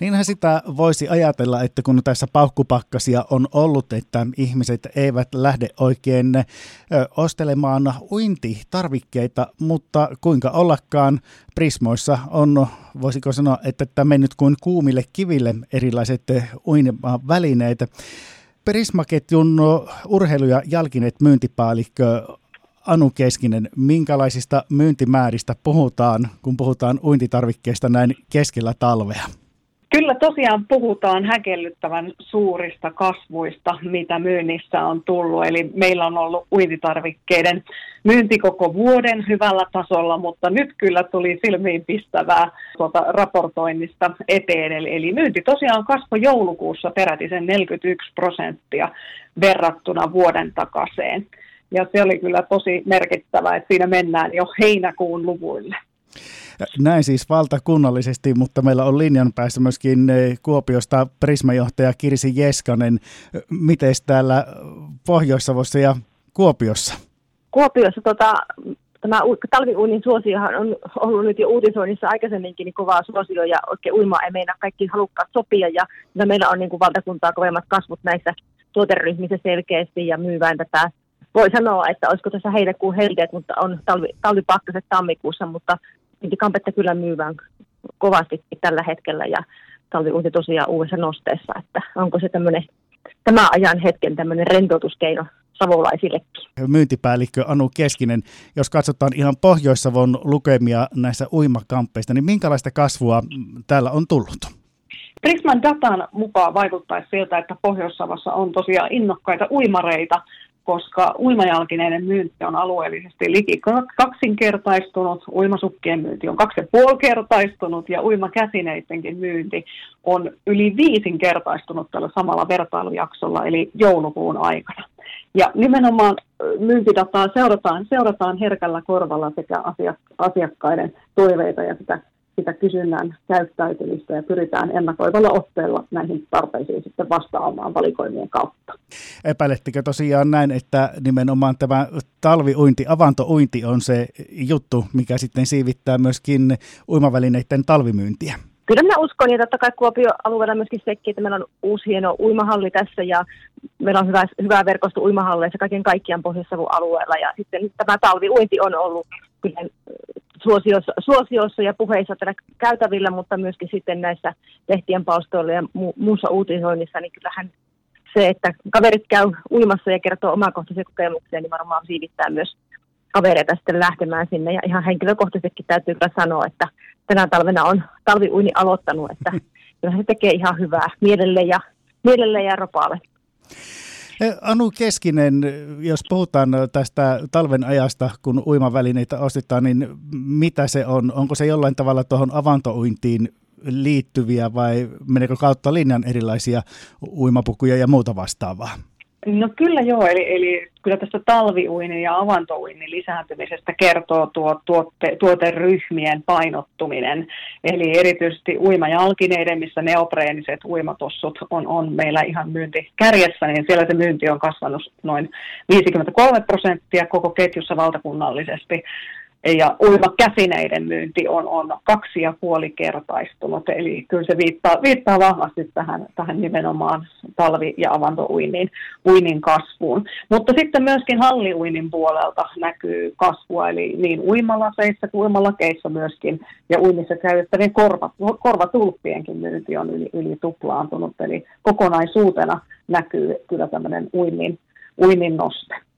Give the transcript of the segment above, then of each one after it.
Niinhän sitä voisi ajatella, että kun tässä paukkupakkasia on ollut, että ihmiset eivät lähde oikein ostelemaan uintitarvikkeita, mutta kuinka ollakaan Prismoissa on, voisiko sanoa, että tämä mennyt kuin kuumille kiville erilaiset uimavälineet. Prismaketjun urheilu- ja jalkineet myyntipäällikkö Anu Keskinen, minkälaisista myyntimääristä puhutaan, kun puhutaan uintitarvikkeista näin keskellä talvea? Kyllä tosiaan puhutaan häkellyttävän suurista kasvuista, mitä myynnissä on tullut. Eli meillä on ollut uintitarvikkeiden myynti koko vuoden hyvällä tasolla, mutta nyt kyllä tuli silmiin pistävää tuota raportoinnista eteen. Eli, eli myynti tosiaan kasvoi joulukuussa peräti sen 41 prosenttia verrattuna vuoden takaseen. Ja se oli kyllä tosi merkittävää, että siinä mennään jo heinäkuun luvuille. Näin siis valtakunnallisesti, mutta meillä on linjan päässä myöskin eh, Kuopiosta Prismajohtaja Kirsi Jeskanen. Miten täällä Pohjois-Savossa ja Kuopiossa? Kuopiossa tota, tämä talviuunin suosiohan on ollut nyt jo uutisoinnissa aikaisemminkin niin kovaa suosio ja oikein uima ei meinaa kaikki halukkaat sopia ja, ja meillä on niin kuin valtakuntaa kovemmat kasvut näissä tuoteryhmissä selkeästi ja myyvään tätä voi sanoa, että olisiko tässä heinäkuun helteet, mutta on talvi, talvipakkaset tammikuussa, mutta kampetta kyllä myyvään kovasti tällä hetkellä ja talviuunti tosiaan uudessa nosteessa, että onko se tämmöinen tämä ajan hetken tämmöinen rentoutuskeino savolaisillekin. Myyntipäällikkö Anu Keskinen, jos katsotaan ihan Pohjois-Savon lukemia näissä uimakamppeista, niin minkälaista kasvua täällä on tullut? Prisman datan mukaan vaikuttaisi siltä, että Pohjois-Savossa on tosiaan innokkaita uimareita, koska uimajalkineiden myynti on alueellisesti liki kaksinkertaistunut, uimasukkien myynti on kaksi ja puolikertaistunut ja uimakäsineidenkin myynti on yli viisinkertaistunut tällä samalla vertailujaksolla, eli joulukuun aikana. Ja nimenomaan myyntidataa seurataan, seurataan herkällä korvalla sekä asiakkaiden toiveita ja sitä sitä kysynnän käyttäytymistä ja pyritään ennakoivalla otteella näihin tarpeisiin sitten vastaamaan valikoimien kautta. Epäilettekö tosiaan näin, että nimenomaan tämä talviuinti, avantouinti on se juttu, mikä sitten siivittää myöskin uimavälineiden talvimyyntiä? Kyllä minä uskon, ja totta kai Kuopio-alueella myöskin sekin, että meillä on uusi hieno uimahalli tässä, ja meillä on hyvä, hyvä verkosto uimahalleissa kaiken kaikkiaan pohjois alueella, ja sitten tämä talviuinti on ollut kyllä suosiossa, suosiossa ja puheissa tällä käytävillä, mutta myöskin sitten näissä lehtien palstoilla ja mu- muussa uutisoinnissa, niin kyllähän se, että kaverit käy uimassa ja kertoo omakohtaisia kokemuksia, niin varmaan siivittää myös kavereita sitten lähtemään sinne. Ja ihan henkilökohtaisestikin täytyy kyllä sanoa, että tänä talvena on talviuini aloittanut, että kyllä se tekee ihan hyvää mielelle ja, mielelle ja ropaalle. Anu Keskinen, jos puhutaan tästä talven ajasta, kun uimavälineitä ostetaan, niin mitä se on? Onko se jollain tavalla tuohon avantouintiin liittyviä vai meneekö kautta linjan erilaisia uimapukuja ja muuta vastaavaa? No kyllä joo, eli, eli kyllä tästä talviuinnin ja avantouinnin lisääntymisestä kertoo tuo tuotte, tuoteryhmien painottuminen. Eli erityisesti uimajalkineiden, missä neopreeniset uimatossut on, on meillä ihan myynti kärjessä, niin siellä se myynti on kasvanut noin 53 prosenttia koko ketjussa valtakunnallisesti ja uimakäsineiden myynti on, on kaksi ja puoli kertaistunut, eli kyllä se viittaa, viittaa vahvasti tähän, tähän nimenomaan talvi- ja avantouinnin uinnin kasvuun. Mutta sitten myöskin halliuinnin puolelta näkyy kasvua, eli niin uimalaseissa kuin uimalakeissa myöskin, ja uinnissa käytettävien korvat, korvatulppienkin myynti on yli, yli tuplaantunut, eli kokonaisuutena näkyy kyllä tämmöinen uinnin, uinnin noste.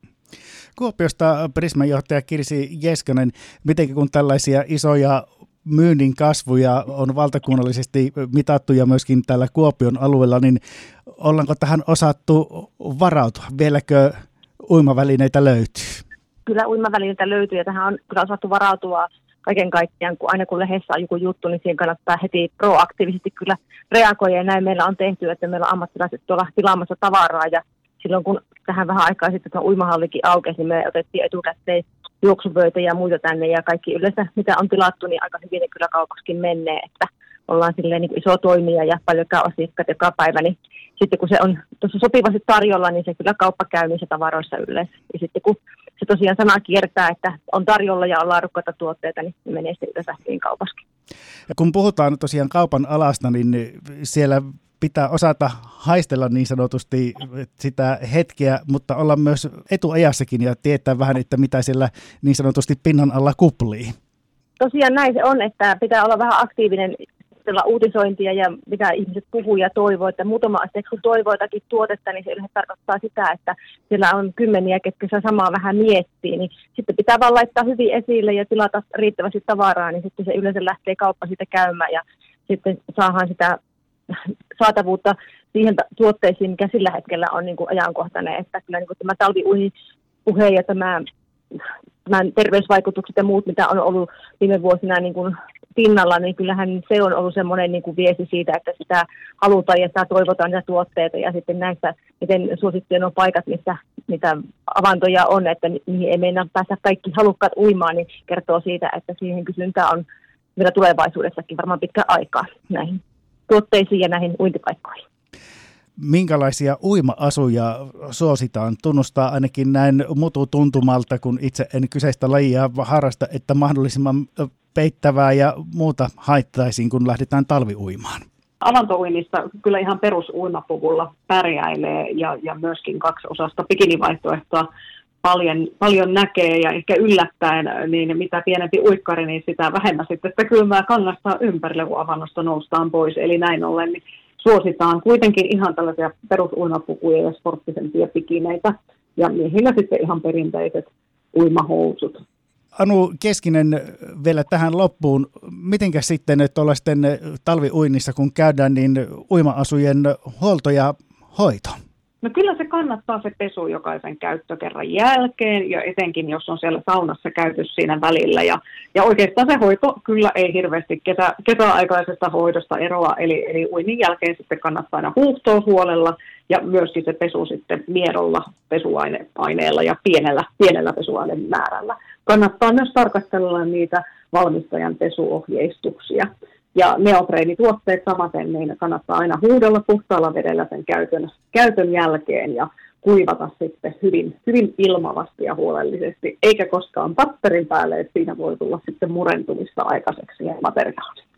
Kuopiosta Prisman johtaja Kirsi Jeskanen, miten kun tällaisia isoja myynnin kasvuja on valtakunnallisesti mitattu ja myöskin täällä Kuopion alueella, niin ollaanko tähän osattu varautua? Vieläkö uimavälineitä löytyy? Kyllä uimavälineitä löytyy ja tähän on kyllä osattu varautua kaiken kaikkiaan, kun aina kun lehdessä on joku juttu, niin siihen kannattaa heti proaktiivisesti kyllä reagoida ja näin meillä on tehty, että meillä on ammattilaiset tuolla tilaamassa tavaraa ja silloin kun tähän vähän aikaa sitten tuo uimahallikin aukesi, niin me otettiin etukäteen juoksupöytä ja muita tänne ja kaikki yleensä mitä on tilattu, niin aika hyvin ne kyllä kaupaskin menee, että ollaan silleen niin iso toimija ja paljon käy asiakkaat joka päivä, niin sitten kun se on tuossa sopivasti tarjolla, niin se kyllä kauppa käy niissä tavaroissa yleensä. Ja sitten kun se tosiaan sana kiertää, että on tarjolla ja on laadukkaita tuotteita, niin menee sitten yleensä kaupaskin. Ja kun puhutaan tosiaan kaupan alasta, niin siellä pitää osata haistella niin sanotusti sitä hetkeä, mutta olla myös etuajassakin ja tietää vähän, että mitä siellä niin sanotusti pinnan alla kuplii. Tosiaan näin se on, että pitää olla vähän aktiivinen uutisointia ja mitä ihmiset puhuu ja toivoo, että muutama asia, kun toivoo jotakin tuotetta, niin se yleensä tarkoittaa sitä, että siellä on kymmeniä, ketkä saa samaa vähän miettiä, niin sitten pitää vaan laittaa hyvin esille ja tilata riittävästi tavaraa, niin sitten se yleensä lähtee kauppa siitä käymään ja sitten saadaan sitä saatavuutta siihen tuotteisiin, mikä sillä hetkellä on niin kuin ajankohtainen, että kyllä niin kuin tämä talviuni puhe ja tämä, tämän terveysvaikutukset ja muut, mitä on ollut viime vuosina niin kuin pinnalla, niin kyllähän se on ollut semmoinen niin kuin viesti siitä, että sitä halutaan ja sitä toivotaan niitä tuotteita ja sitten näissä, miten suosittuja on paikat, missä mitä avantoja on, että niihin ei meinaa päästä kaikki halukkaat uimaan, niin kertoo siitä, että siihen kysyntää on vielä tulevaisuudessakin varmaan pitkä aikaa näihin tuotteisiin ja näihin uintipaikkoihin. Minkälaisia uima-asuja suositaan? Tunnustaa ainakin näin mututuntumalta, kun itse en kyseistä lajia harrasta, että mahdollisimman peittävää ja muuta haittaisiin, kun lähdetään talviuimaan. Avantouinnissa kyllä ihan perusuimapuvulla pärjäilee ja, ja myöskin kaksi osasta bikinivaihtoehtoa paljon, paljon näkee ja ehkä yllättäen, niin mitä pienempi uikkari, niin sitä vähemmän sitten sitä kylmää kangasta ympärille, kun avannosta noustaan pois. Eli näin ollen niin suositaan kuitenkin ihan tällaisia perusuimapukuja ja sporttisempia pikineitä ja miehillä sitten ihan perinteiset uimahousut. Anu Keskinen vielä tähän loppuun. Mitenkä sitten tuollaisten talviuinnissa, kun käydään, niin uima-asujen huolto ja hoito? No kyllä se kannattaa se pesu jokaisen käyttökerran jälkeen ja etenkin jos on siellä saunassa käyty siinä välillä. Ja, ja oikeastaan se hoito kyllä ei hirveästi kesä, kesäaikaisesta hoidosta eroa, eli, eli uinnin jälkeen sitten kannattaa aina huuhtoa huolella ja myöskin se pesu sitten miedolla pesuaineella ja pienellä, pienellä pesuaineen määrällä. Kannattaa myös tarkastella niitä valmistajan pesuohjeistuksia. Ja neopreenituotteet samaten, niin kannattaa aina huudella puhtaalla vedellä sen käytön, käytön jälkeen ja kuivata sitten hyvin, hyvin ilmavasti ja huolellisesti, eikä koskaan patterin päälle, että siinä voi tulla sitten murentumista aikaiseksi ja materiaali.